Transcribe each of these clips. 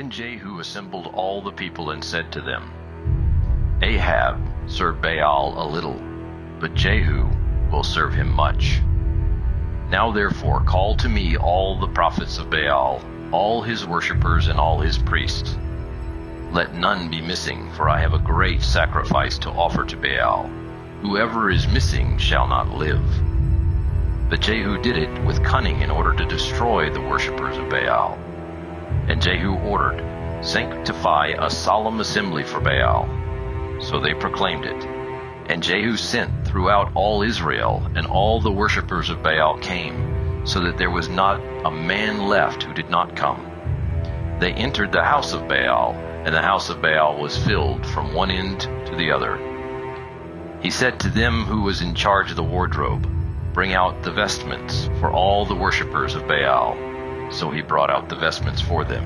Then Jehu assembled all the people and said to them, Ahab served Baal a little, but Jehu will serve him much. Now therefore call to me all the prophets of Baal, all his worshippers and all his priests. Let none be missing, for I have a great sacrifice to offer to Baal. Whoever is missing shall not live. But Jehu did it with cunning in order to destroy the worshippers of Baal. And Jehu ordered, Sanctify a solemn assembly for Baal. So they proclaimed it. And Jehu sent throughout all Israel, and all the worshippers of Baal came, so that there was not a man left who did not come. They entered the house of Baal, and the house of Baal was filled from one end to the other. He said to them who was in charge of the wardrobe, Bring out the vestments for all the worshippers of Baal. So he brought out the vestments for them.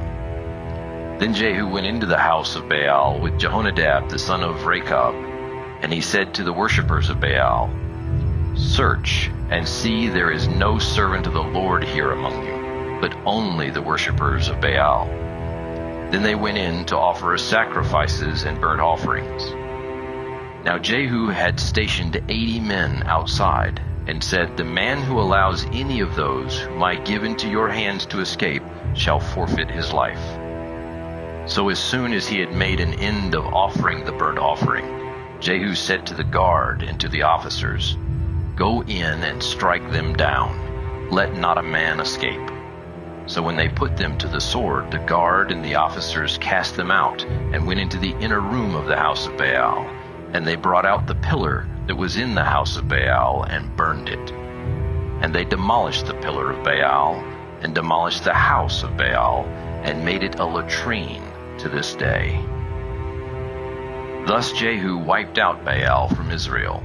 Then Jehu went into the house of Baal with Jehonadab the son of Rechab, and he said to the worshippers of Baal, Search and see there is no servant of the Lord here among you, but only the worshippers of Baal. Then they went in to offer sacrifices and burnt offerings. Now Jehu had stationed eighty men outside, and said, The man who allows any of those whom I give into your hands to escape shall forfeit his life. So as soon as he had made an end of offering the burnt offering, Jehu said to the guard and to the officers, Go in and strike them down. Let not a man escape. So when they put them to the sword, the guard and the officers cast them out and went into the inner room of the house of Baal. And they brought out the pillar that was in the house of Baal and burned it. And they demolished the pillar of Baal and demolished the house of Baal and made it a latrine to this day. Thus Jehu wiped out Baal from Israel.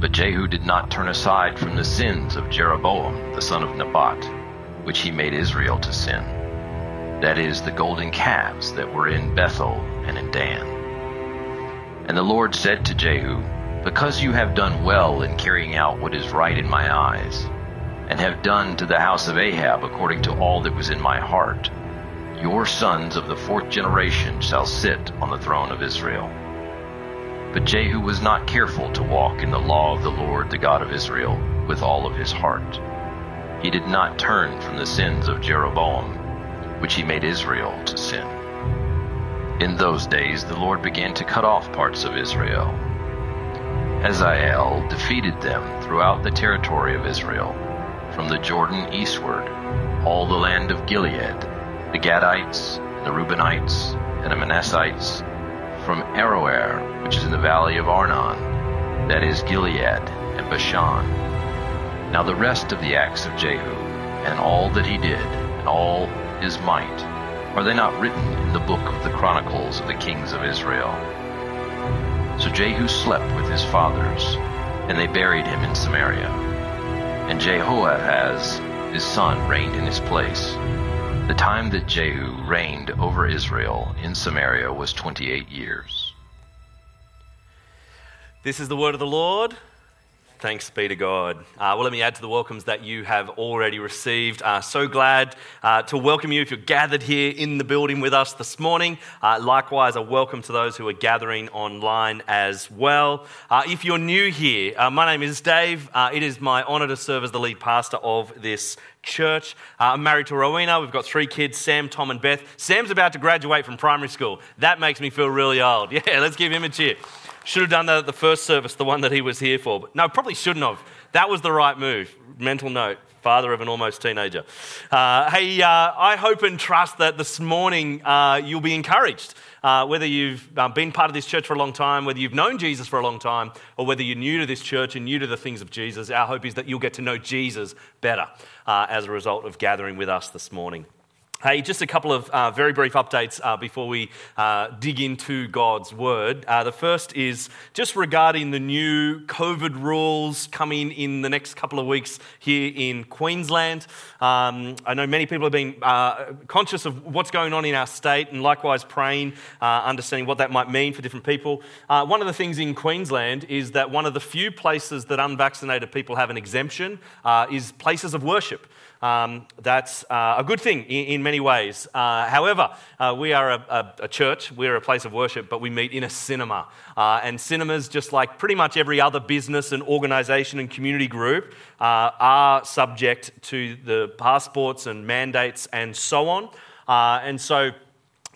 But Jehu did not turn aside from the sins of Jeroboam the son of Nebat, which he made Israel to sin. That is, the golden calves that were in Bethel and in Dan. And the Lord said to Jehu, Because you have done well in carrying out what is right in my eyes, and have done to the house of Ahab according to all that was in my heart, your sons of the fourth generation shall sit on the throne of Israel. But Jehu was not careful to walk in the law of the Lord, the God of Israel, with all of his heart. He did not turn from the sins of Jeroboam, which he made Israel to sin. In those days the Lord began to cut off parts of Israel. Hazael defeated them throughout the territory of Israel, from the Jordan eastward, all the land of Gilead, the Gadites, the Reubenites, and the Manassites, from Aroer, which is in the valley of Arnon, that is Gilead and Bashan. Now the rest of the acts of Jehu, and all that he did, and all his might, are they not written in the book of the chronicles of the kings of Israel? So Jehu slept with his fathers, and they buried him in Samaria. And Jehoahaz, his son, reigned in his place. The time that Jehu reigned over Israel in Samaria was 28 years. This is the word of the Lord. Thanks be to God. Uh, well, let me add to the welcomes that you have already received. Uh, so glad uh, to welcome you if you're gathered here in the building with us this morning. Uh, likewise, a welcome to those who are gathering online as well. Uh, if you're new here, uh, my name is Dave. it is my honor to serve as the lead pastor of this church. I'm married to Rowena. We've got three kids Sam, Tom, and Beth. Sam's about to graduate from primary school. That makes me feel really old. Yeah, let's give him a cheer. Should have done that at the first service, the one that he was here for. But no, probably shouldn't have. That was the right move. Mental note father of an almost teenager. Uh, hey, uh, I hope and trust that this morning uh, you'll be encouraged. Uh, whether you've uh, been part of this church for a long time, whether you've known Jesus for a long time, or whether you're new to this church and new to the things of Jesus, our hope is that you'll get to know Jesus better uh, as a result of gathering with us this morning. Hey, just a couple of uh, very brief updates uh, before we uh, dig into God's Word. Uh, the first is just regarding the new COVID rules coming in the next couple of weeks here in Queensland. Um, I know many people have been uh, conscious of what's going on in our state and likewise praying, uh, understanding what that might mean for different people. one of the things in Queensland is that one of the few places that unvaccinated people have an exemption is places of worship. Um, that's uh, a good thing in, in many ways. Uh, however, uh, we are a, a, a, church, we're a place of worship, but we meet in a cinema. Uh, and cinemas, just like pretty much every other business and organization and community group, uh, are subject to the passports and mandates and so on. And so,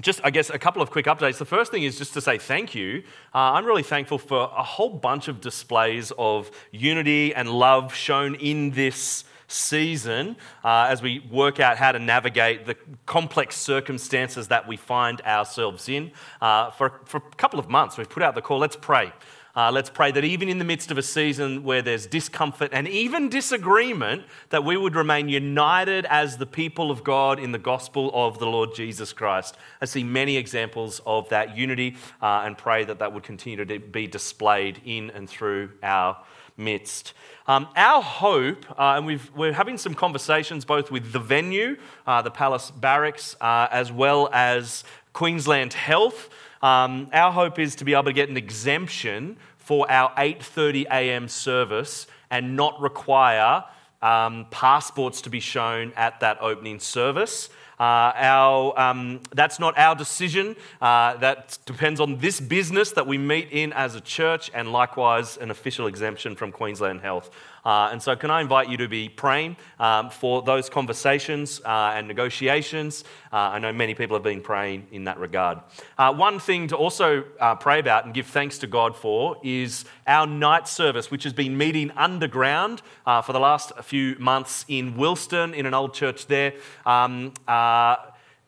just, I guess, a couple of quick updates. The first thing is just to say thank you. Uh, I'm really thankful for a whole bunch of displays of unity and love shown in this season uh, as we work out how to navigate the complex circumstances that we find ourselves in. Uh, for, for a couple of months, we've put out the call let's pray. Uh, let's pray that even in the midst of a season where there's discomfort and even disagreement, that we would remain united as the people of God in the gospel of the Lord Jesus Christ. I see many examples of that unity uh, and pray that that would continue to be displayed in and through our midst. Um, our hope, uh, and we are having some conversations both with the venue, uh, the Palace Barracks, uh, as well as Queensland Health. Um, our hope is to be able to get an exemption for our 8:30 a.m. service and not require um, passports to be shown at that opening service. Uh, our, um, that's not our decision. Uh, that depends on this business that we meet in as a church, and likewise an official exemption from Queensland Health. Uh, and so, can I invite you to be praying um, for those conversations uh, and negotiations? Uh, I know many people have been praying in that regard. Uh, one thing to also uh, pray about and give thanks to God for is our night service, which has been meeting underground uh, for the last few months in Wilston, in an old church there. Um,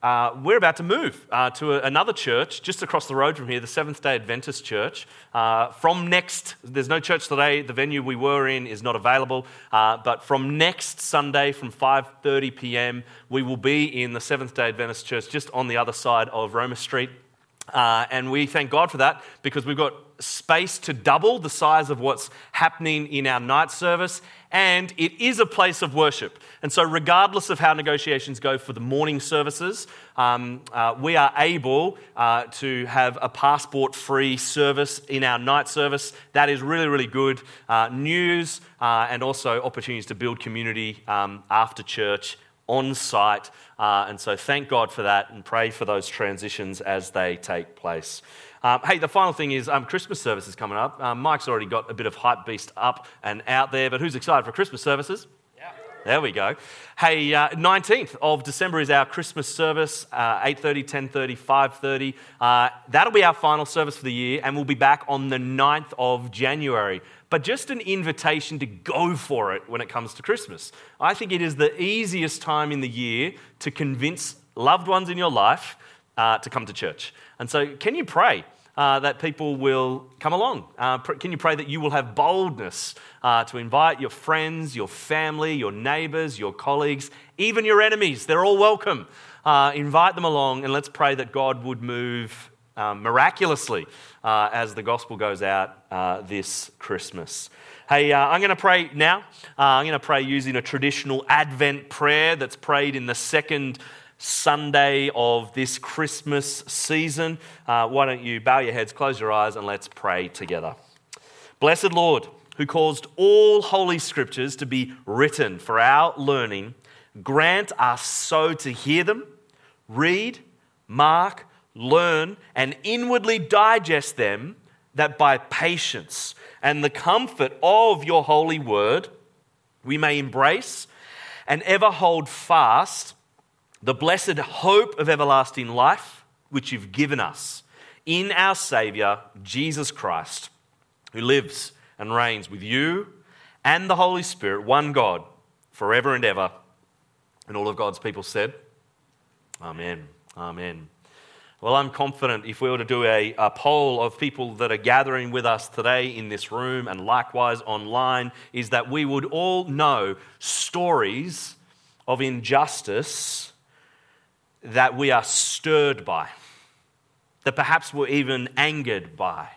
uh, we're about to move uh, to a, another church just across the road from here, the Seventh day Adventist Church. Uh, from next, there's no church today. The venue we were in is not available. Uh, but from next Sunday, from 5.30 p.m., we will be in the Seventh day Adventist Church just on the other side of Roma Street. Uh, and we thank God for that because we've got space to double the size of what's happening in our night service and it is a place of worship. And so, regardless of how negotiations go for the morning services, um, uh, we are able uh, to have a passport free service in our night service. That is really, really good uh, news uh, and also opportunities to build community um, after church on site. Uh, and so, thank God for that and pray for those transitions as they take place. Um, hey, the final thing is um, Christmas services coming up. Um, Mike's already got a bit of hype beast up and out there, but who's excited for Christmas services? There we go. Hey, uh, 19th of December is our Christmas service, uh, 8.30, 10.30, 5.30. Uh, that'll be our final service for the year, and we'll be back on the 9th of January. But just an invitation to go for it when it comes to Christmas. I think it is the easiest time in the year to convince loved ones in your life uh, to come to church. And so, can you pray? Uh, that people will come along? Uh, pr- can you pray that you will have boldness uh, to invite your friends, your family, your neighbors, your colleagues, even your enemies? They're all welcome. Uh, invite them along, and let's pray that God would move um, miraculously uh, as the gospel goes out uh, this Christmas. Hey, I'm going to pray now. I'm going to pray using a traditional Advent prayer that's prayed in the second Sunday of this Christmas season. Uh, why don't you bow your heads, close your eyes, and let's pray together. Blessed Lord, who caused all holy scriptures to be written for our learning, grant us so to hear them, read, mark, learn, and inwardly digest them, that by patience and the comfort of your holy word, we may embrace and ever hold fast the blessed hope of everlasting life, which you've given us in our Saviour, Jesus Christ. who lives and reigns with you and the Holy Spirit, one God, forever and ever. And all of God's people said, Amen. Amen. Well, I'm confident if we were to do a, a, poll of people that are gathering with us today in this room and likewise online, is that we would all know stories of injustice that we are stirred by, that perhaps we're even angered by.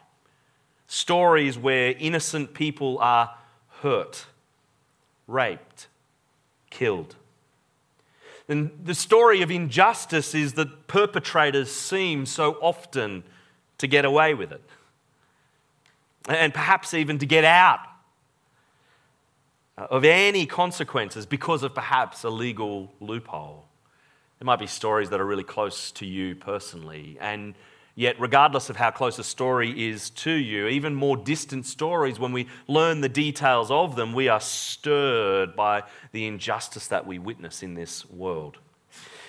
Stories where innocent people are hurt, raped, killed. And the story of injustice is that perpetrators seem so often to get away with it, and perhaps even to get out of any consequences because of perhaps a legal loophole. There might be stories that are really close to you personally, and Yet, regardless of how close a story is to you, even more distant stories, when we learn the details of them, we are stirred by the injustice that we witness in this world.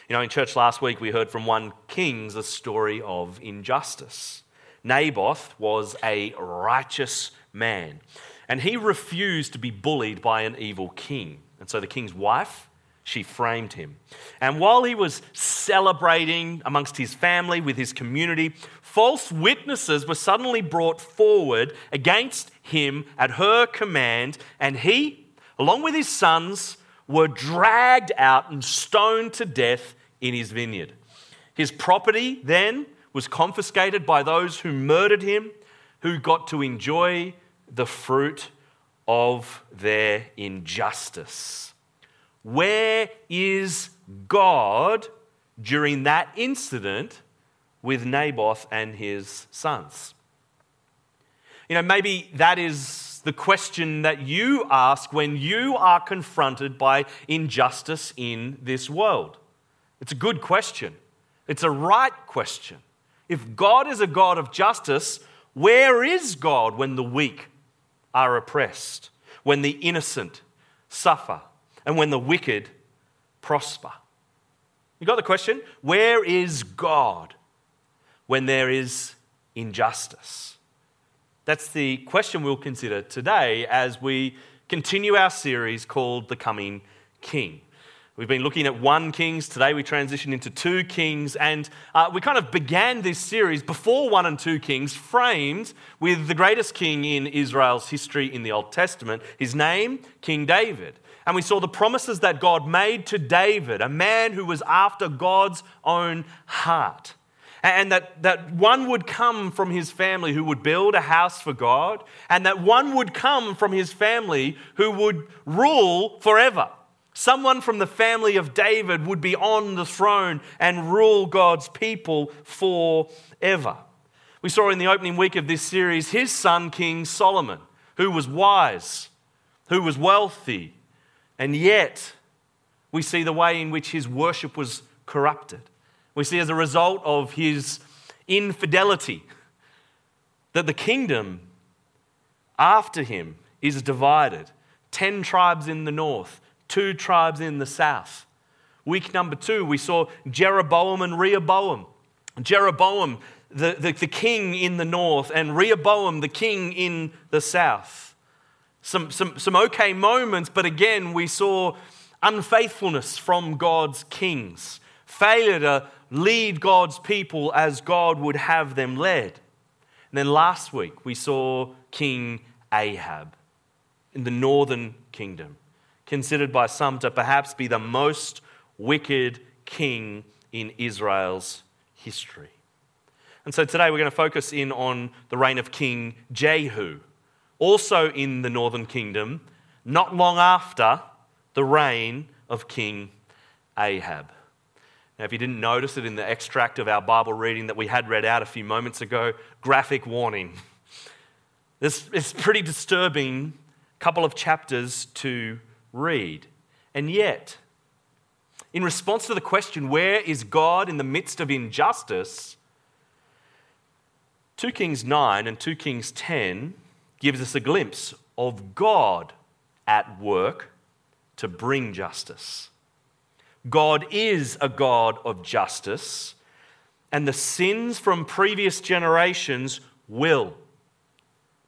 You know, in church last week, we heard from 1 Kings a story of injustice. Naboth was a righteous man, and he refused to be bullied by an evil king. And so the king's wife she framed him. And while he was celebrating amongst his family, with his community, false witnesses were suddenly brought forward against him at her command, and he, along with his sons, were dragged out and stoned to death in his vineyard. His property then was confiscated by those who murdered him, who got to enjoy the fruit of their injustice. Where is God during that incident with Naboth and his sons? You know, maybe that is the question that you ask when you are confronted by injustice in this world. It's a good question. It's a right question. If God is a God of justice, where is God when the weak are oppressed, when the innocent suffer? And when the wicked prosper. You got the question? Where is God when there is injustice? That's the question we'll consider today as we continue our series called The Coming King. We've been looking at one Kings. Today we transition into two Kings. And uh, we kind of began this series before one and two Kings, framed with the greatest king in Israel's history in the Old Testament. His name, King David. And we saw the promises that God made to David, a man who was after God's own heart. And that, that one would come from his family who would build a house for God, and that one would come from his family who would rule forever. Someone from the family of David would be on the throne and rule God's people forever. We saw in the opening week of this series his son, King Solomon, who was wise, who was wealthy, and yet, we see the way in which his worship was corrupted. We see as a result of his infidelity that the kingdom after him is divided 10 tribes in the north, two tribes in the south. Week number two, we saw Jeroboam and Rehoboam. Jeroboam, the, the, the king in the north, and Rehoboam, the king in the south some, some, some okay moments, but again, we saw unfaithfulness from God's kings, failure to lead God's people as God would have them led. And then last week, we saw King Ahab in the northern kingdom, considered by some to perhaps be the most wicked king in Israel's history. And so today we're going to focus in on the reign of King Jehu also in the northern kingdom, not long after the reign of King Ahab. Now, if you didn't notice it in the extract of our Bible reading that we had read out a few moments ago, graphic warning. This is pretty disturbing couple of chapters to read. And yet, in response to the question, where is God in the midst of injustice? 2 Kings 9 and 2 Kings 10 gives us a glimpse of God at work to bring justice. God is a God of justice, and the sins from previous generations will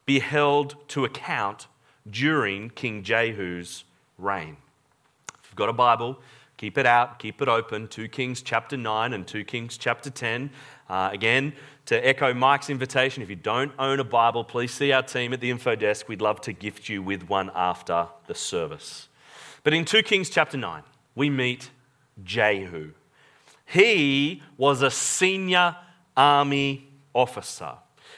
be held to account during King Jehu's reign. If you've got a Bible, keep it out, keep it open. 2 Kings chapter 9 and 2 Kings chapter 10. Uh, again, to echo Mike's invitation, if you don't own a Bible, please see our team at the info desk. We'd love to gift you with one after the service. But in 2 Kings chapter 9, we meet Jehu. He was a senior army officer.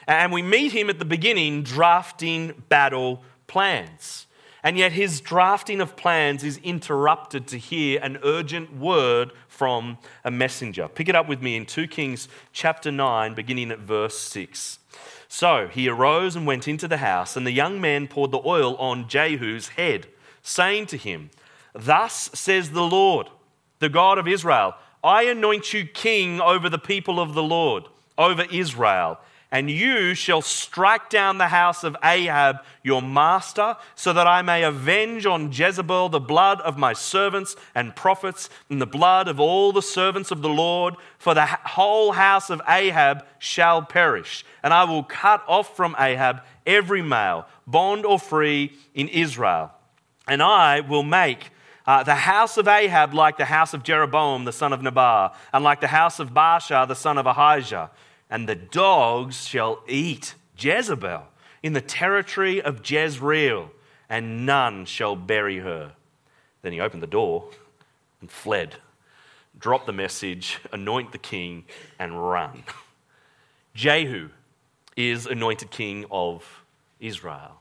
And we meet him at the beginning drafting battle plans. And yet his drafting of plans is interrupted to hear an urgent word from a messenger. Pick it up with me in 2 Kings chapter 9, beginning at verse 6. So he arose and went into the house, and the young man poured the oil on Jehu's head, saying to him, Thus says the Lord, the God of Israel, I anoint you king over the people of the Lord, over Israel and you shall strike down the house of Ahab, your master, so that I may avenge on Jezebel the blood of my servants and prophets, and the blood of all the servants of the Lord. For the whole house of Ahab shall perish, and I will cut off from Ahab every male, bond or free, in Israel. And I will make uh, the house of Ahab like the house of Jeroboam the son of Nebat, and like the house of Baasha the son of Ahijah and the dogs shall eat Jezebel in the territory of Jezreel, and none shall bury her. Then he opened the door and fled, dropped the message, anoint the king, and run. Jehu is anointed king of Israel.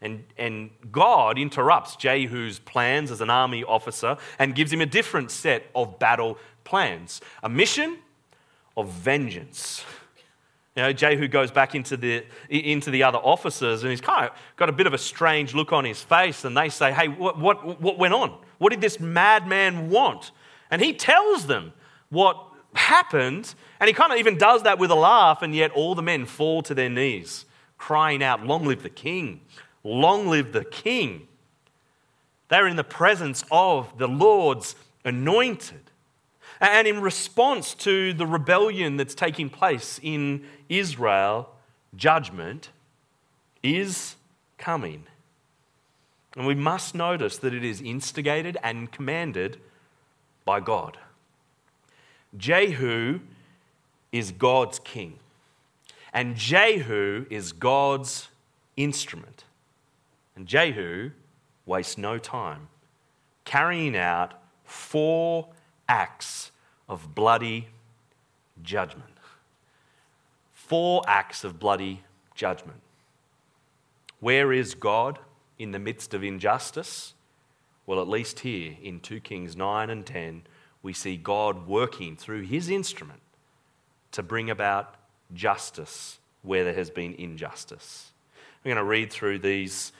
And, and God interrupts Jehu's plans as an army officer and gives him a different set of battle plans a mission of vengeance. You know, Jehu goes back into the, into the other officers and he's kind of got a bit of a strange look on his face. And they say, Hey, what, what, what went on? What did this madman want? And he tells them what happened. And he kind of even does that with a laugh. And yet all the men fall to their knees, crying out, Long live the king! Long live the king! They're in the presence of the Lord's anointed. And in response to the rebellion that's taking place in Israel, judgment is coming. And we must notice that it is instigated and commanded by God. Jehu is God's king, and Jehu is God's instrument. And Jehu wastes no time carrying out four acts of bloody judgment. Four acts of bloody judgment. Where is God in the midst of injustice? Well, at least here in 2 Kings 9 and 10, we see God working through his instrument to bring about justice where there has been injustice. We're going to read through these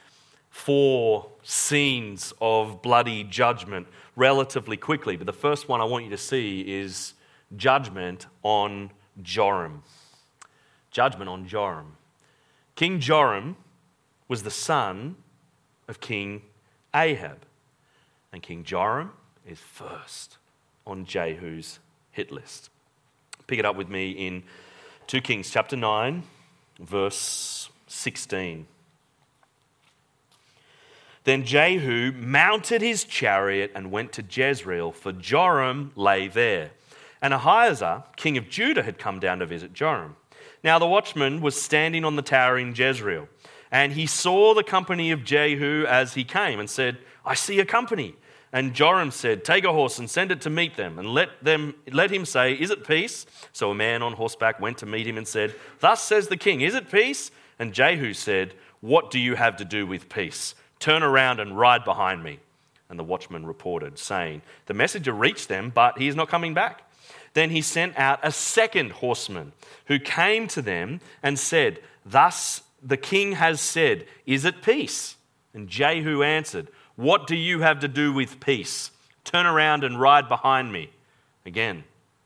four scenes of bloody judgment relatively quickly. But the first one I want you to see is judgment on Joram. Judgment on Joram. King Joram was the son of King Ahab. And King Joram is first on Jehu's hit list. Pick it up with me in 2 Kings chapter 9, verse 16. Then Jehu mounted his chariot and went to Jezreel, for Joram lay there. And Ahaziah, king of Judah, had come down to visit Joram. Now the watchman was standing on the tower in Jezreel, and he saw the company of Jehu as he came, and said, I see a company. And Joram said, Take a horse and send it to meet them, and let, them, let him say, Is it peace? So a man on horseback went to meet him and said, Thus says the king, Is it peace? And Jehu said, What do you have to do with peace? Turn around and ride behind me. And the watchman reported, saying, The messenger reached them, but he is not coming back. Then he sent out a second horseman who came to them and said, Thus the king has said, Is it peace? And Jehu answered, What do you have to do with peace? Turn around and ride behind me. Again,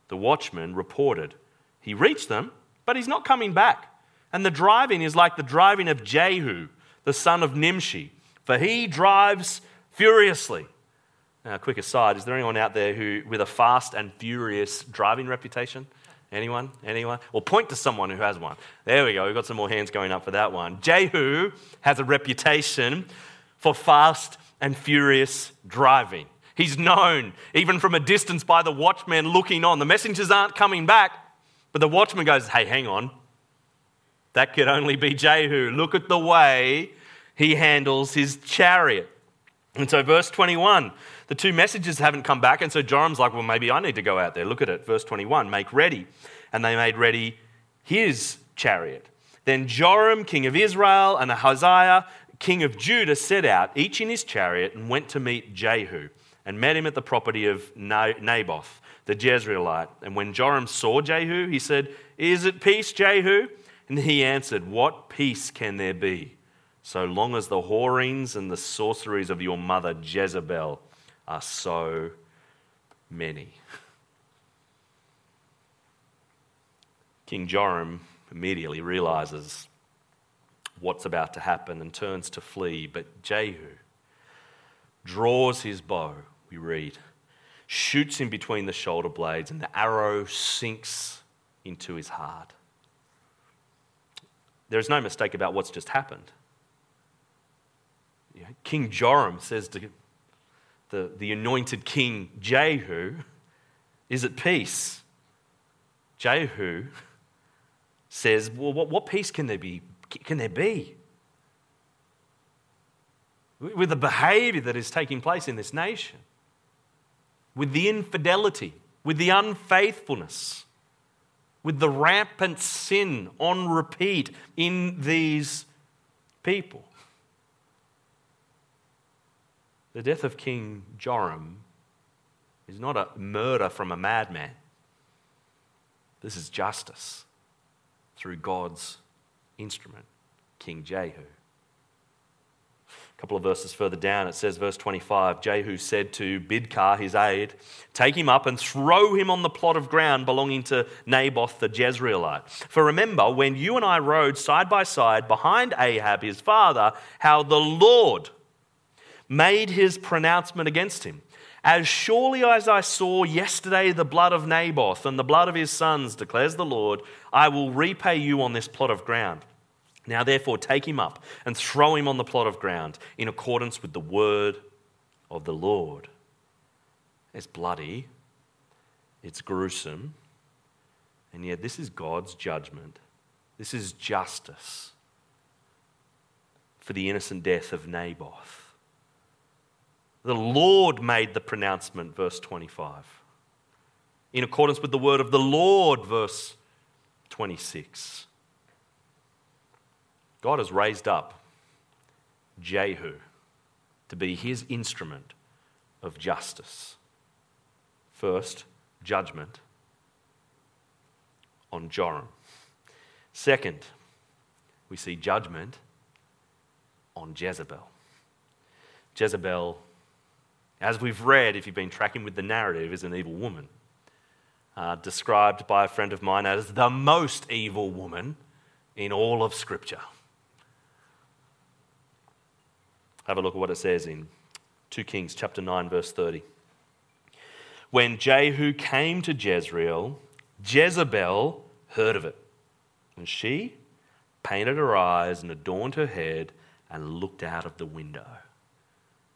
the watchman reported, He reached them, but he's not coming back. And the driving is like the driving of Jehu, the son of Nimshi for he drives furiously. Now, quick aside, is there anyone out there who with a fast and furious driving reputation? Anyone? Anyone? Or point to someone who has one. There we go. We've got some more hands going up for that one. Jehu has a reputation for fast and furious driving. He's known, even from a distance, by the watchman looking on. The messengers aren't coming back, but the watchman goes, Hey, hang on. That could only be Jehu. Look at the way he handles his chariot. And so, verse 21, the two messages haven't come back. And so Joram's like, Well, maybe I need to go out there. Look at it. Verse 21 make ready. And they made ready his chariot. Then Joram, king of Israel, and Ahaziah, king of Judah, set out, each in his chariot, and went to meet Jehu and met him at the property of Naboth, the Jezreelite. And when Joram saw Jehu, he said, Is it peace, Jehu? And he answered, What peace can there be, so long as the whorings and the sorceries of your mother Jezebel are so many? King Joram immediately realizes what's about to happen and turns to flee, but Jehu draws his bow we read, shoots him between the shoulder blades, and the arrow sinks into his heart. There is no mistake about what's just happened. King Joram says to the, the anointed king Jehu, Is at peace? Jehu says, Well, what, what peace can there be? Can there be? With the behavior that is taking place in this nation with the infidelity, with the unfaithfulness, with the rampant sin on repeat in these people. The death of King Joram is not a murder from a madman. This is justice through God's instrument, King Jehu A couple of verses further down, it says, verse 25 Jehu said to Bidkar, his aide, Take him up and throw him on the plot of ground belonging to Naboth the Jezreelite. For remember, when you and I rode side by side behind Ahab his father, how the Lord made his pronouncement against him. As surely as I saw yesterday the blood of Naboth and the blood of his sons, declares the Lord, I will repay you on this plot of ground. Now, therefore, take him up and throw him on the plot of ground in accordance with the word of the Lord. It's bloody, it's gruesome, and yet this is God's judgment. This is justice for the innocent death of Naboth. The Lord made the pronouncement, verse 25. In accordance with the word of the Lord, verse 26. God has raised up Jehu to be his instrument of justice. First, judgment on Joram. Second, we see judgment on Jezebel. Jezebel, as we've read, if you've been tracking with the narrative, is an evil woman. Uh, described by a friend of mine as the most evil woman in all of Scripture. Have a look at what it says in 2 Kings chapter 9 verse 30. When Jehu came to Jezreel, Jezebel heard of it. And she painted her eyes and adorned her head and looked out of the window.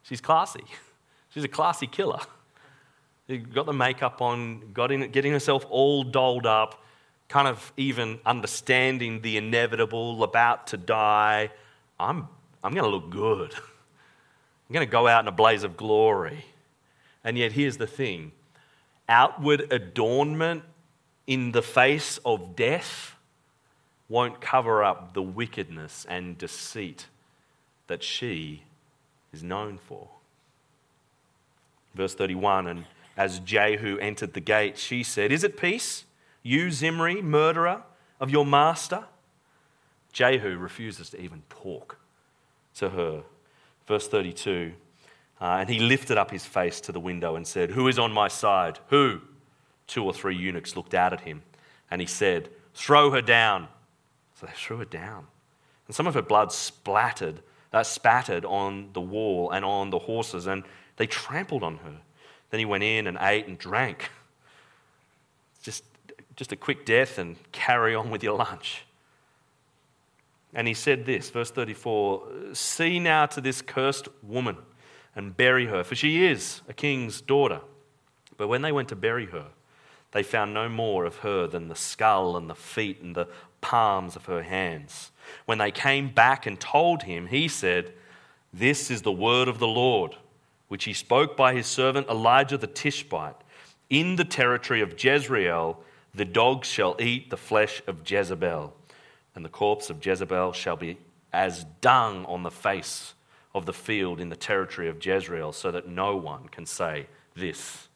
She's classy. She's a classy killer. She got the makeup on, got in, getting herself all dolled up, kind of even understanding the inevitable, about to die. I'm, I'm going to look good. I'm going to go out in a blaze of glory. And yet, here's the thing outward adornment in the face of death won't cover up the wickedness and deceit that she is known for. Verse 31 And as Jehu entered the gate, she said, Is it peace, you, Zimri, murderer of your master? Jehu refuses to even talk to her Verse 32 uh, And he lifted up his face to the window and said, Who is on my side? Who? Two or three eunuchs looked out at him, and he said, Throw her down. So they threw her down. And some of her blood splattered, uh, spattered on the wall and on the horses, and they trampled on her. Then he went in and ate and drank. Just just a quick death and carry on with your lunch. And he said this, verse 34 See now to this cursed woman and bury her, for she is a king's daughter. But when they went to bury her, they found no more of her than the skull and the feet and the palms of her hands. When they came back and told him, he said, This is the word of the Lord, which he spoke by his servant Elijah the Tishbite. In the territory of Jezreel, the dogs shall eat the flesh of Jezebel, and the corpse of Jezebel shall be as dung on the face of the field in the territory of Jezreel, so that no one can say, This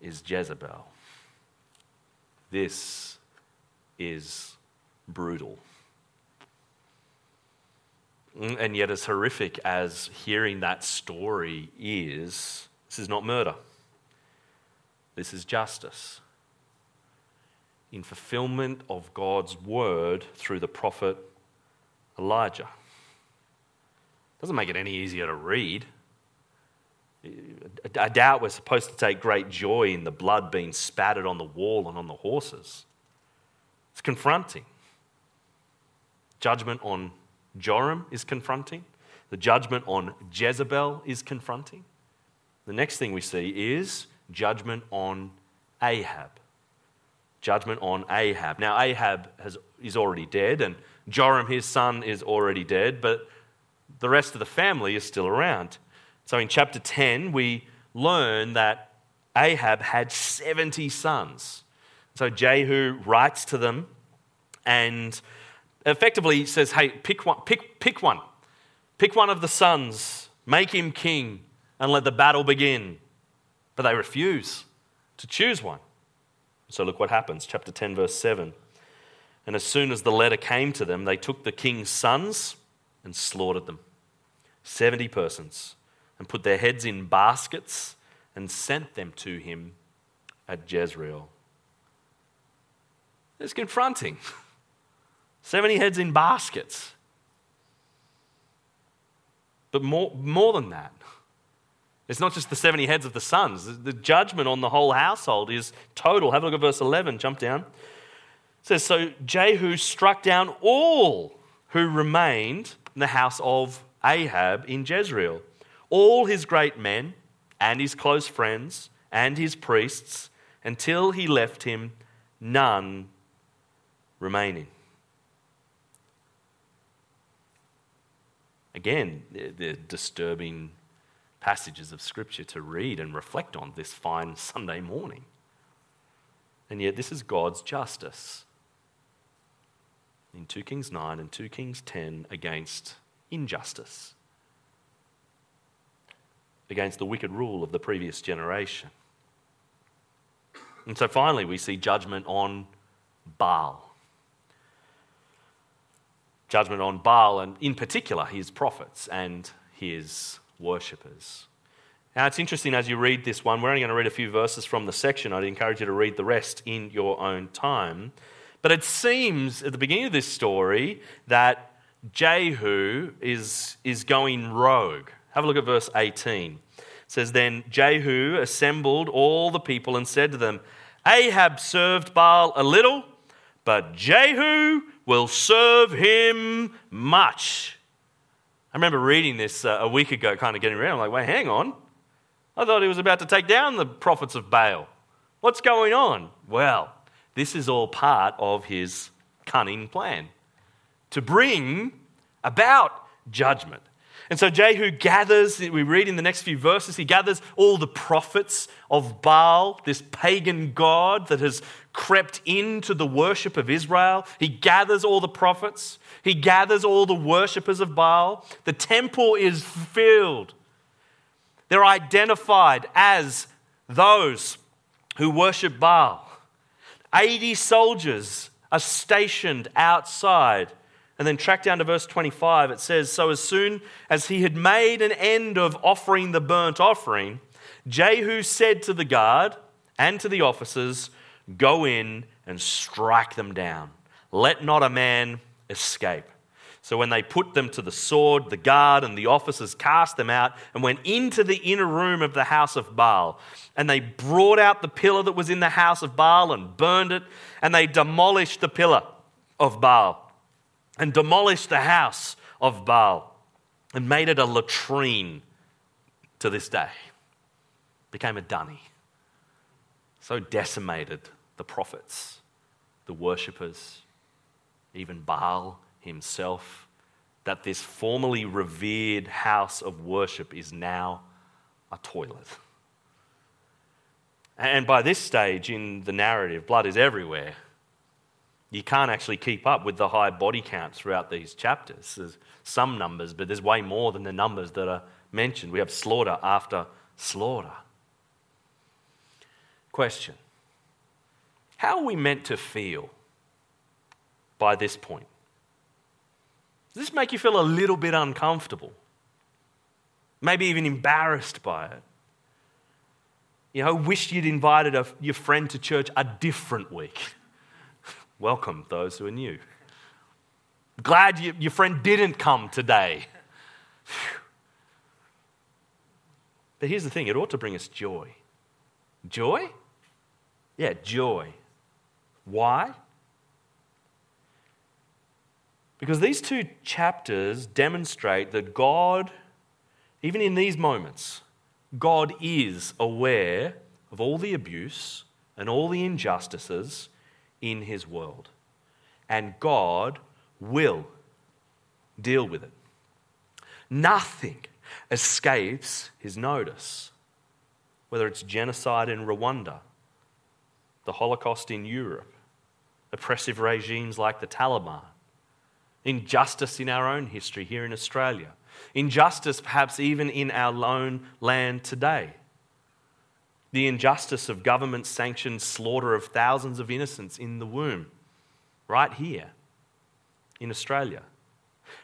is Jezebel. This is brutal. Mm, and yet, as horrific as hearing that story is, this is not murder. This is justice. In fulfillment of God's word through the prophet Elijah. Doesn't make it any easier to read. I doubt we're supposed to take great joy in the blood being spattered on the wall and on the horses. It's confronting. Judgment on Joram is confronting. The judgment on Jezebel is confronting. The next thing we see is judgment on Ahab. Judgment on Ahab. Now, Ahab has, is already dead, and Joram, his son, is already dead, but the rest of the family is still around. So in chapter 10, we learn that Ahab had 70 sons. So Jehu writes to them and effectively says, Hey, pick one, pick, pick one. Pick one of the sons, make him king, and let the battle begin. But they refuse to choose one. So look what happens. Chapter 10, verse 7. And as soon as the letter came to them, they took the king's sons and slaughtered them 70 persons, and put their heads in baskets and sent them to him at Jezreel. It's confronting. 70 heads in baskets. But more, more than that, it's not just the 70 heads of the sons. The judgment on the whole household is total. Have a look at verse 11. Jump down. It says, So Jehu struck down all who remained in the house of Ahab in Jezreel, all his great men and his close friends and his priests, until he left him none remaining. Again, the disturbing passages of Scripture to read and reflect on this fine Sunday morning. And yet, this is God's justice in 2 Kings 9 and 2 Kings 10 against injustice, against the wicked rule of the previous generation. And so finally, we see judgment on Baal. Judgment on Baal, and in particular, his prophets and his worshippers. Now, it's interesting as you read this one, we're only going to read a few verses from the section. I'd encourage you to read the rest in your own time. But it seems at the beginning of this story that Jehu is, is going rogue. Have a look at verse 18. It says, Then Jehu assembled all the people and said to them, Ahab served Baal a little, but Jehu will serve him much. I remember reading this uh, a week ago, kind of getting around. I'm like, wait, hang on. I thought he was about to take down the prophets of Baal. What's going on? Well, this is all part of his cunning plan to bring about judgment. And so Jehu gathers, we read in the next few verses, he gathers all the prophets of Baal, this pagan god that has crept into the worship of Israel. He gathers all the prophets, he gathers all the worshippers of Baal. The temple is filled. They're identified as those who worship Baal. 80 soldiers are stationed outside and then track down to verse 25, it says So as soon as he had made an end of offering the burnt offering, Jehu said to the guard and to the officers, Go in and strike them down. Let not a man escape. So when they put them to the sword, the guard and the officers cast them out and went into the inner room of the house of Baal. And they brought out the pillar that was in the house of Baal and burned it. And they demolished the pillar of Baal and demolished the house of Baal and made it a latrine to this day. Became a dunny. So decimated the prophets, the worshippers, even Baal himself, that this formerly revered house of worship is now a toilet. And by this stage in the narrative, blood is everywhere. You can't actually keep up with the high body count throughout these chapters. There's some numbers, but there's way more than the numbers that are mentioned. We have slaughter after slaughter. Question How are we meant to feel by this point? Does this make you feel a little bit uncomfortable? Maybe even embarrassed by it? You know, wish you'd invited a, your friend to church a different week. Welcome, those who are new. Glad you, your friend didn't come today. But here's the thing it ought to bring us joy. Joy? Yeah, joy. Why? Because these two chapters demonstrate that God, even in these moments, God is aware of all the abuse and all the injustices in his world. And God will deal with it. Nothing escapes his notice, whether it's genocide in Rwanda, the Holocaust in Europe, oppressive regimes like the Taliban, injustice in our own history here in Australia, injustice perhaps even in our own land today. The injustice of government sanctioned slaughter of thousands of innocents in the womb, right here in Australia.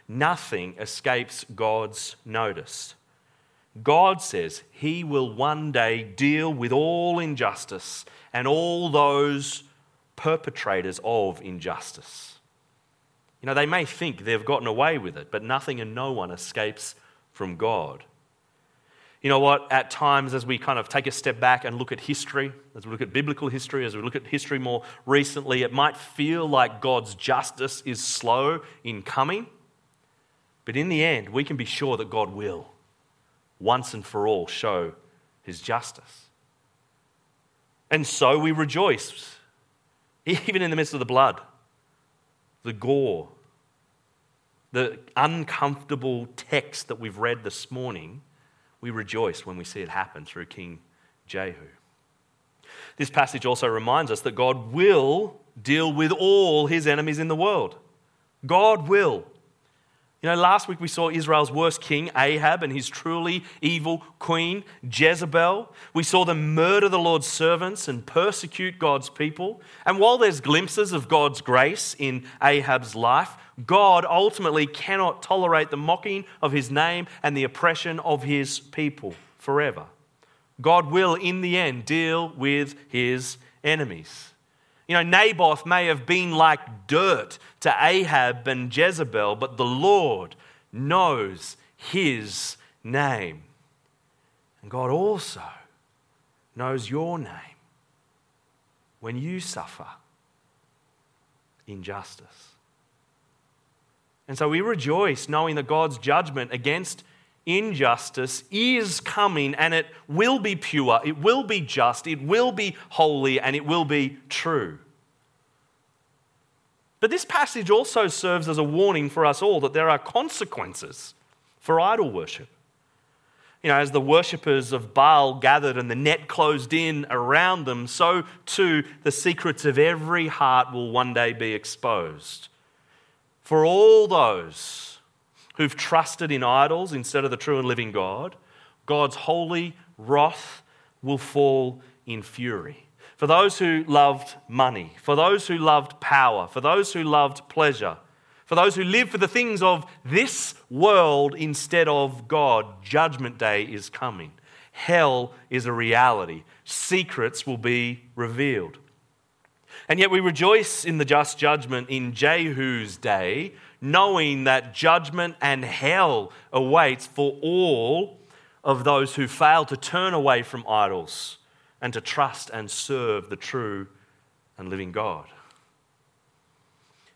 Nothing escapes God's notice. God says he will one day deal with all injustice and all those perpetrators of injustice. You know, they may think they've gotten away with it, but nothing and no one escapes from God. You know what? At times, as we kind of take a step back and look at history, as we look at biblical history, as we look at history more recently, it might feel like God's justice is slow in coming. But in the end, we can be sure that God will, once and for all, show his justice. And so we rejoice, even in the midst of the blood, the gore, the uncomfortable text that we've read this morning. We rejoice when we see it happen through King Jehu. This passage also reminds us that God will deal with all his enemies in the world. God will. You know, last week we saw Israel's worst king, Ahab, and his truly evil queen, Jezebel. We saw them murder the Lord's servants and persecute God's people. And while there's glimpses of God's grace in Ahab's life, God ultimately cannot tolerate the mocking of his name and the oppression of his people forever. God will, in the end, deal with his enemies. You know, Naboth may have been like dirt to Ahab and Jezebel, but the Lord knows his name. And God also knows your name when you suffer injustice. And so we rejoice knowing that God's judgment against injustice is coming and it will be pure, it will be just, it will be holy, and it will be true. But this passage also serves as a warning for us all that there are consequences for idol worship. You know, as the worshippers of Baal gathered and the net closed in around them, so too the secrets of every heart will one day be exposed. For all those who've trusted in idols instead of the true and living God, God's holy wrath will fall in fury. For those who loved money, for those who loved power, for those who loved pleasure, for those who live for the things of this world instead of God, Judgment Day is coming. Hell is a reality. Secrets will be revealed. And yet we rejoice in the just judgment in Jehu's day, knowing that judgment and hell awaits for all of those who fail to turn away from idols and to trust and serve the true and living God.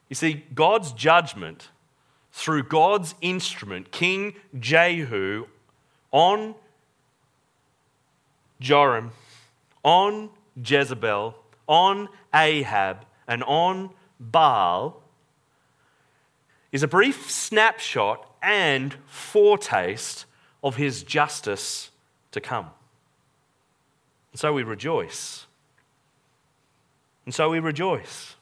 You see, God's judgment through God's instrument, King Jehu, on Joram, on Jezebel, on Ahab, and on Baal is a brief snapshot and foretaste of his justice to come. And so we rejoice. And so we rejoice.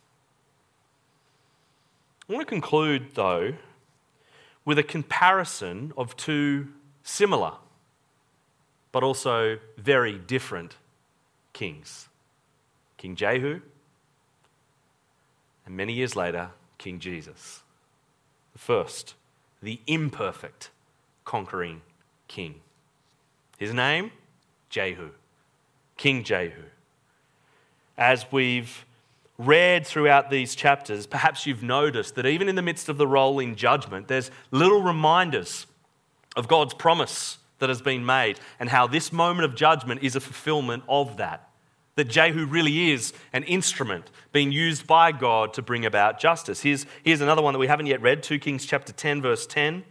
I want to conclude, though, with a comparison of two similar but also very different kings King Jehu, and many years later, King Jesus. The first, the imperfect conquering king. His name? Jehu. King Jehu. As we've read throughout these chapters, perhaps you've noticed that even in the midst of the rolling judgment, there's little reminders of God's promise that has been made and how this moment of judgment is a fulfillment of that. That Jehu really is an instrument being used by God to bring about justice. Here's, here's another one that we haven't yet read 2 Kings chapter 10, verse 10.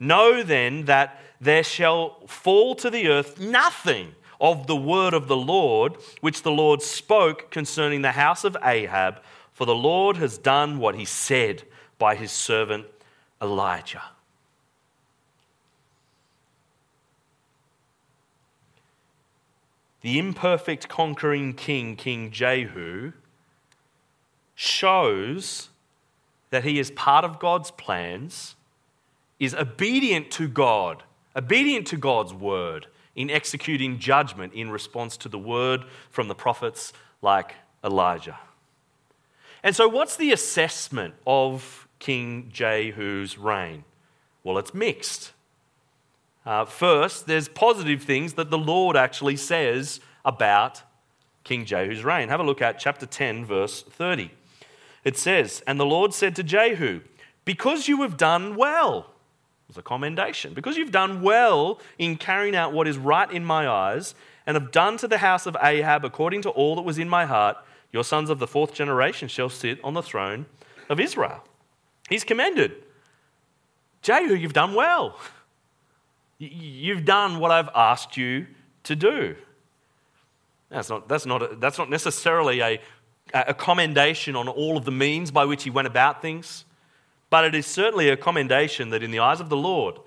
Know then that there shall fall to the earth nothing of the word of the Lord, which the Lord spoke concerning the house of Ahab, for the Lord has done what he said by his servant Elijah. The imperfect conquering king, King Jehu, shows that he is part of God's plans, is obedient to God, obedient to God's word in executing judgment in response to the word from the prophets like Elijah. And so, what's the assessment of King Jehu's reign? Well, it's mixed. Uh, first, there's positive things that the Lord actually says about King Jehu's reign. Have a look at chapter 10, verse 30. It says, And the Lord said to Jehu, Because you have done well, was a commendation. Because you've done well in carrying out what is right in my eyes, and have done to the house of Ahab according to all that was in my heart, your sons of the fourth generation shall sit on the throne of Israel. He's commended. Jehu, you've done well. You've done what I've asked you to do. That's not, that's not, a, that's not necessarily a, a commendation on all of the means by which he went about things. But it is certainly a commendation that in the eyes of the Lord,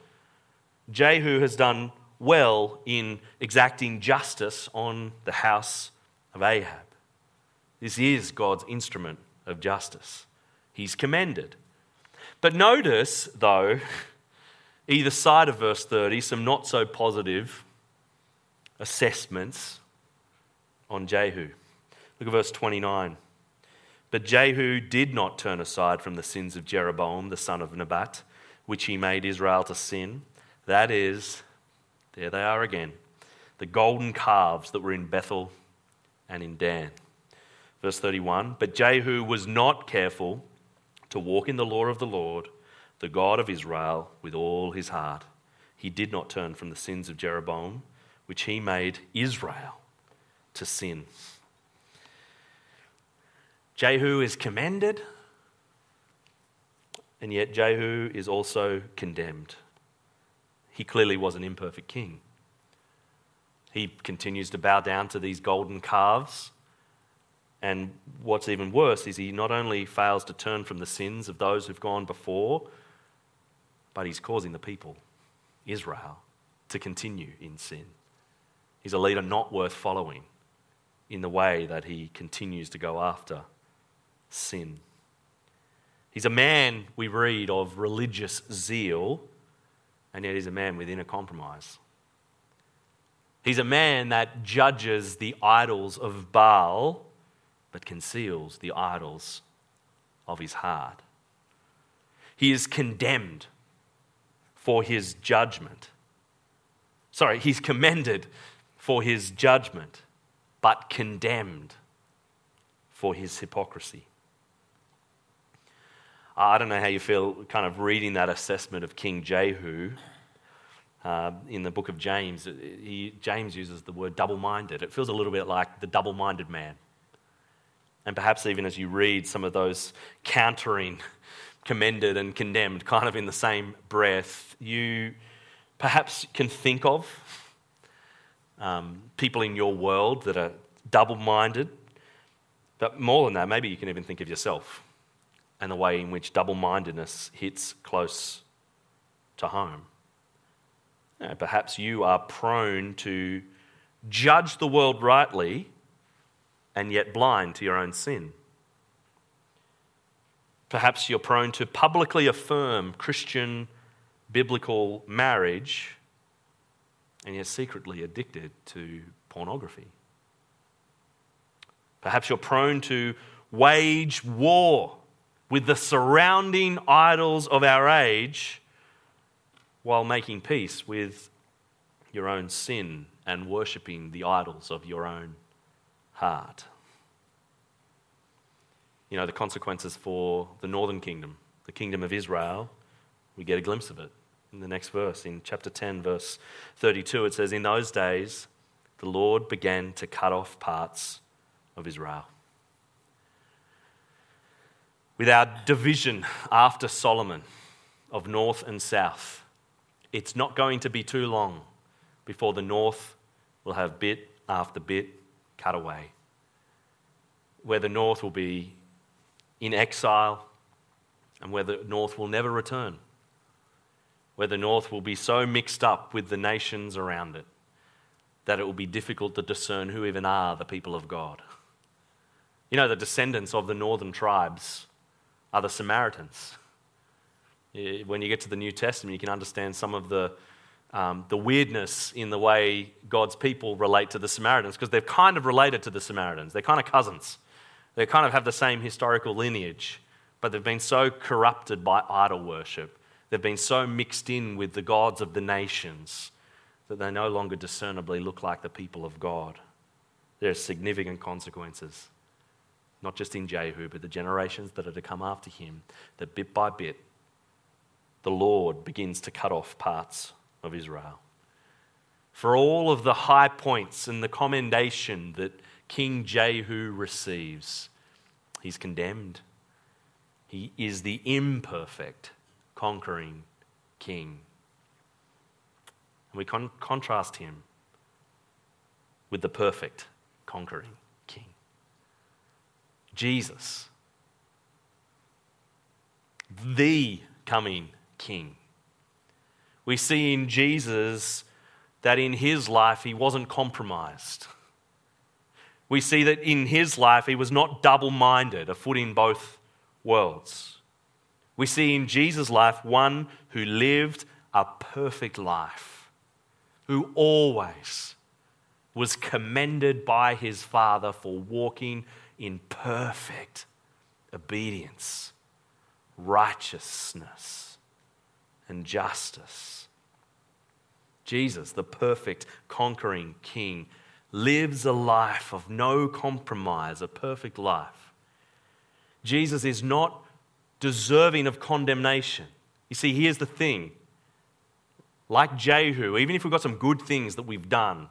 Jehu has done well in exacting justice on the house of Ahab. This is God's instrument of justice. He's commended. But notice, though, either side of verse 30, some not so positive assessments on Jehu. Look at verse 29. But Jehu did not turn aside from the sins of Jeroboam, the son of Nebat, which he made Israel to sin. That is, there they are again, the golden calves that were in Bethel and in Dan. Verse 31 But Jehu was not careful to walk in the law of the Lord, the God of Israel, with all his heart. He did not turn from the sins of Jeroboam, which he made Israel to sin. Jehu is commended, and yet Jehu is also condemned. He clearly was an imperfect king. He continues to bow down to these golden calves. And what's even worse is he not only fails to turn from the sins of those who've gone before, but he's causing the people, Israel, to continue in sin. He's a leader not worth following in the way that he continues to go after sin. He's a man, we read, of religious zeal, and yet he's a man within a compromise. He's a man that judges the idols of Baal, but conceals the idols of his heart. He is condemned for his judgment. Sorry, he's commended for his judgment, but condemned for his hypocrisy. I don't know how you feel kind of reading that assessment of King Jehu. Uh, in the book of James, he, James uses the word double minded. It feels a little bit like the double minded man. And perhaps even as you read some of those countering, commended and condemned kind of in the same breath, you perhaps can think of um, people in your world that are double minded. But more than that, maybe you can even think of yourself and the way in which double mindedness hits close to home. You know, perhaps you are prone to judge the world rightly and yet blind to your own sin. Perhaps you're prone to publicly affirm Christian biblical marriage and yet secretly addicted to pornography. Perhaps you're prone to wage war with the surrounding idols of our age while making peace with your own sin and worshipping the idols of your own heart. You know, the consequences for the northern kingdom, the kingdom of Israel, we get a glimpse of it in the next verse. In chapter 10, verse 32, it says, In those days, the Lord began to cut off parts of Israel with our division after Solomon of north and south, it's not going to be too long before the north will have bit after bit cut away. Where the north will be in exile and where the north will never return. Where the north will be so mixed up with the nations around it that it will be difficult to discern who even are the people of God. You know, the descendants of the northern tribes are the Samaritans. When you get to the New Testament, you can understand some of the, um, the weirdness in the way God's people relate to the Samaritans because they're kind of related to the Samaritans. They're kind of cousins. They kind of have the same historical lineage, but they've been so corrupted by idol worship. They've been so mixed in with the gods of the nations that they no longer discernibly look like the people of God. There are significant consequences not just in Jehu, but the generations that are to come after him, that bit by bit, the Lord begins to cut off parts of Israel. For all of the high points and the commendation that King Jehu receives, he's condemned. He is the imperfect conquering king. And we con- contrast him with the perfect conquering king Jesus, the coming King. We see in Jesus that in his life he wasn't compromised. We see that in his life he was not double minded, a foot in both worlds. We see in Jesus' life one who lived a perfect life, who always was commended by his Father for walking in perfect obedience, righteousness, and justice. Jesus, the perfect conquering king, lives a life of no compromise, a perfect life. Jesus is not deserving of condemnation. You see, here's the thing. Like Jehu, even if we've got some good things that we've done,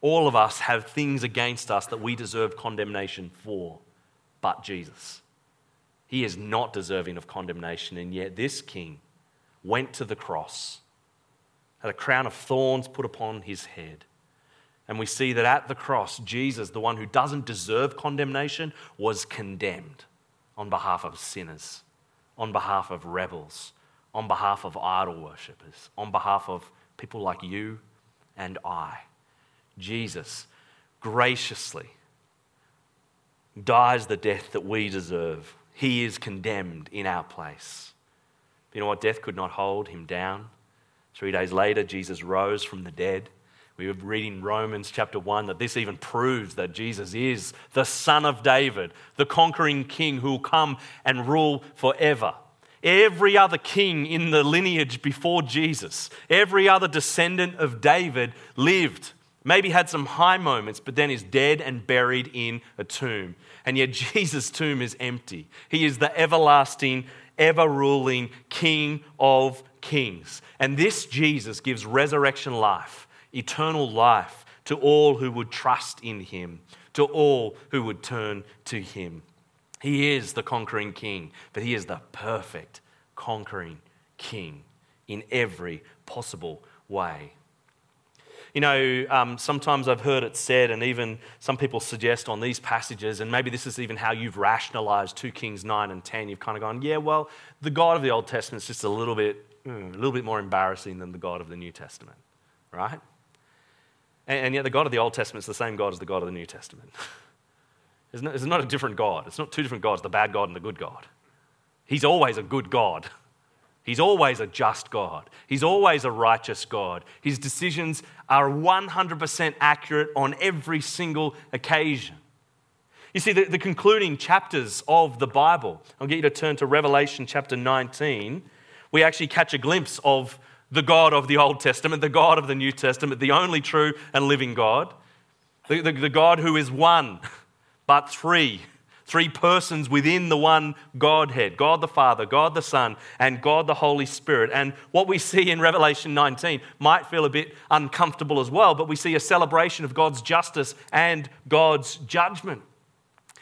all of us have things against us that we deserve condemnation for, but Jesus. He is not deserving of condemnation, and yet this king went to the cross, had a crown of thorns put upon his head. And we see that at the cross, Jesus, the one who doesn't deserve condemnation, was condemned on behalf of sinners, on behalf of rebels, on behalf of idol worshippers, on behalf of people like you and I. Jesus graciously dies the death that we deserve. He is condemned in our place. You know what? Death could not hold him down. Three days later, Jesus rose from the dead. We were reading Romans chapter 1 that this even proves that Jesus is the Son of David, the conquering king who will come and rule forever. Every other king in the lineage before Jesus, every other descendant of David lived Maybe had some high moments, but then is dead and buried in a tomb. And yet Jesus' tomb is empty. He is the everlasting ever ruling King of kings. And this Jesus gives resurrection life, eternal life to all who would trust in him, to all who would turn to him. He is the conquering king, but he is the perfect conquering king in every possible way. You know, um, sometimes I've heard it said, and even some people suggest on these passages, and maybe this is even how you've rationalized 2 Kings 9 and 10. You've kind of gone, yeah, well, the God of the Old Testament is just a little bit, mm, a little bit more embarrassing than the God of the New Testament, right? And, and yet the God of the Old Testament is the same God as the God of the New Testament. it's, not, it's not a different God. It's not two different gods, the bad God and the good God. He's always a good God. He's always a just God. He's always a righteous God. His decisions are 100% accurate on every single occasion. You see, the, the, concluding chapters of the Bible, I'll get you to turn to Revelation chapter 19. We actually catch a glimpse of the God of the Old Testament, the God of the New Testament, the only true and living God, the, the, the God who is one, but three three persons within the one Godhead God the Father, God the Son, and God the Holy Spirit. And what we see in Revelation 19 might feel a bit uncomfortable as well, but we see a celebration of God's justice and God's judgment.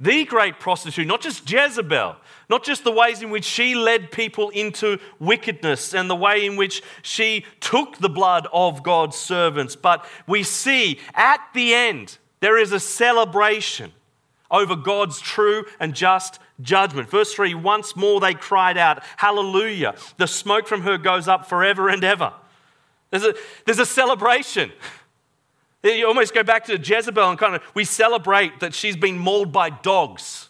The great prostitute, not just Jezebel, not just the ways in which she led people into wickedness and the way in which she took the blood of God's servants, but we see at the end there is a celebration over God's true and just judgment. Verse 3 Once more they cried out, Hallelujah. The smoke from her goes up forever and ever. There's a, there's a celebration. You almost go back to Jezebel and kind of, we celebrate that she's been mauled by dogs.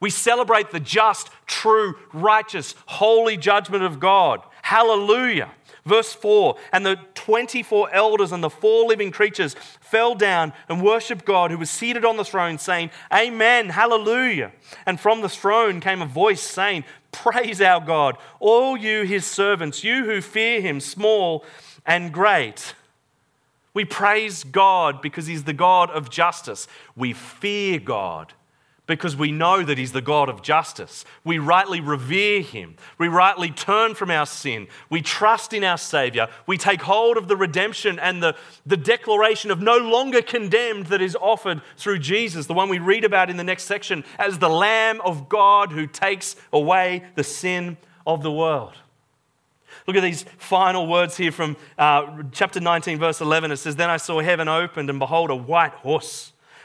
We celebrate the just, true, righteous, holy judgment of God. Hallelujah. Verse 4 And the 24 elders and the four living creatures fell down and worshiped God who was seated on the throne, saying, Amen, hallelujah. And from the throne came a voice saying, Praise our God, all you his servants, you who fear him, small and great. We praise God because he's the God of justice. We fear God because we know that He's the God of justice. We rightly revere Him. We rightly turn from our sin. We trust in our Savior. We take hold of the redemption and the, the declaration of no longer condemned that is offered through Jesus, the one we read about in the next section, as the Lamb of God who takes away the sin of the world. Look at these final words here from uh, chapter 19, verse 11. It says, Then I saw heaven opened, and behold, a white horse.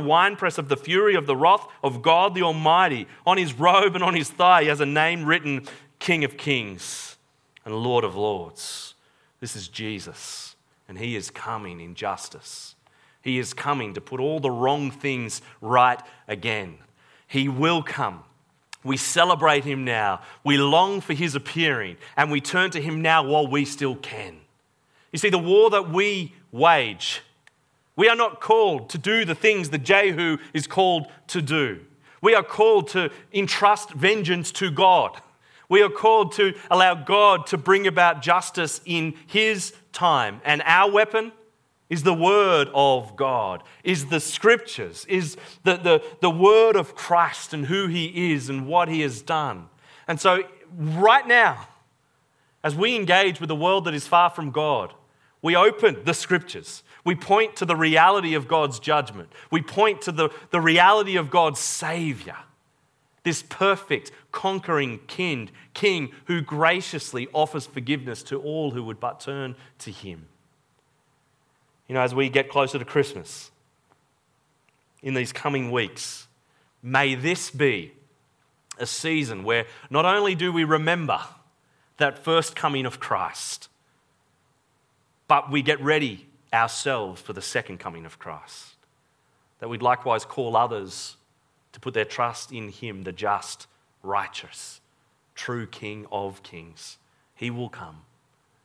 winepress of the fury of the wrath of God the Almighty. On his robe and on his thigh, he has a name written King of Kings and Lord of Lords. This is Jesus, and he is coming in justice. He is coming to put all the wrong things right again. He will come. We celebrate him now. We long for his appearing, and we turn to him now while we still can. You see, the war that we wage we are not called to do the things that Jehu is called to do. We are called to entrust vengeance to God. We are called to allow God to bring about justice in His time. And our weapon is the Word of God, is the Scriptures, is the, the, the Word of Christ and who He is and what He has done. And so, right now, as we engage with a world that is far from God, we open the Scriptures. We point to the reality of God's judgment. We point to the, the reality of God's Savior. this perfect, conquering king, king who graciously offers forgiveness to all who would but turn to him. You know, as we get closer to Christmas, in these coming weeks, may this be a season where not only do we remember that first coming of Christ, but we get ready ourselves for the second coming of Christ. That we'd likewise call others to put their trust in Him, the just, righteous, true King of kings. He will come,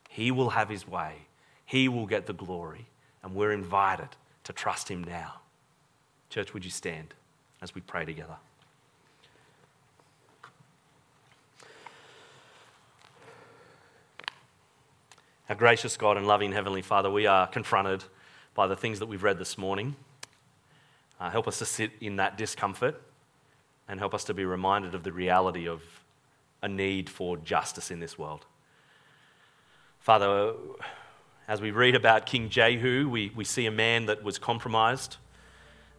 He will have His way, He will get the glory, and we're invited to trust Him now. Church, would you stand as we pray together? Our gracious God and loving Heavenly Father, we are confronted by the things that we've read this morning. Uh, help us to sit in that discomfort and help us to be reminded of the reality of a need for justice in this world. Father, as we read about King Jehu, we, we see a man that was compromised.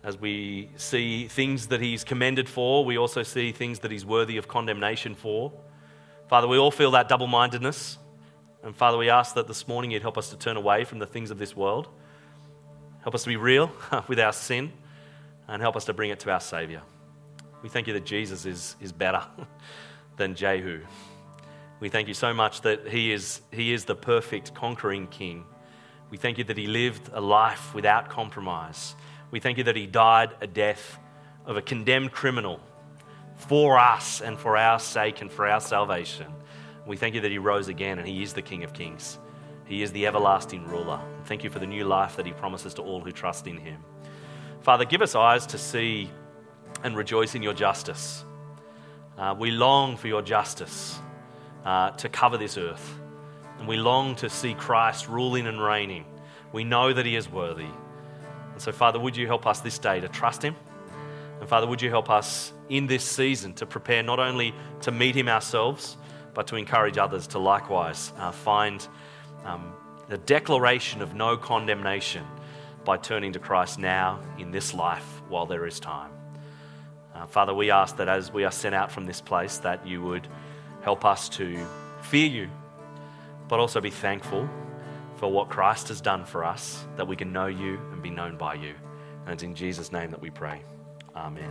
As we see things that he's commended for, we also see things that he's worthy of condemnation for. Father, we all feel that double mindedness. And Father, we ask that this morning you'd help us to turn away from the things of this world. Help us to be real with our sin and help us to bring it to our Savior. We thank you that Jesus is, is better than Jehu. We thank you so much that he is, he is the perfect conquering king. We thank you that he lived a life without compromise. We thank you that he died a death of a condemned criminal for us and for our sake and for our salvation. We thank you that He rose again and He is the King of Kings. He is the everlasting ruler. Thank you for the new life that He promises to all who trust in Him. Father, give us eyes to see and rejoice in your justice. Uh, we long for your justice uh, to cover this earth. And we long to see Christ ruling and reigning. We know that He is worthy. And so, Father, would you help us this day to trust Him? And Father, would you help us in this season to prepare not only to meet Him ourselves, but to encourage others to likewise uh, find um, the declaration of no condemnation by turning to Christ now in this life while there is time. Uh, Father, we ask that as we are sent out from this place, that you would help us to fear you, but also be thankful for what Christ has done for us, that we can know you and be known by you. And it's in Jesus' name that we pray. Amen.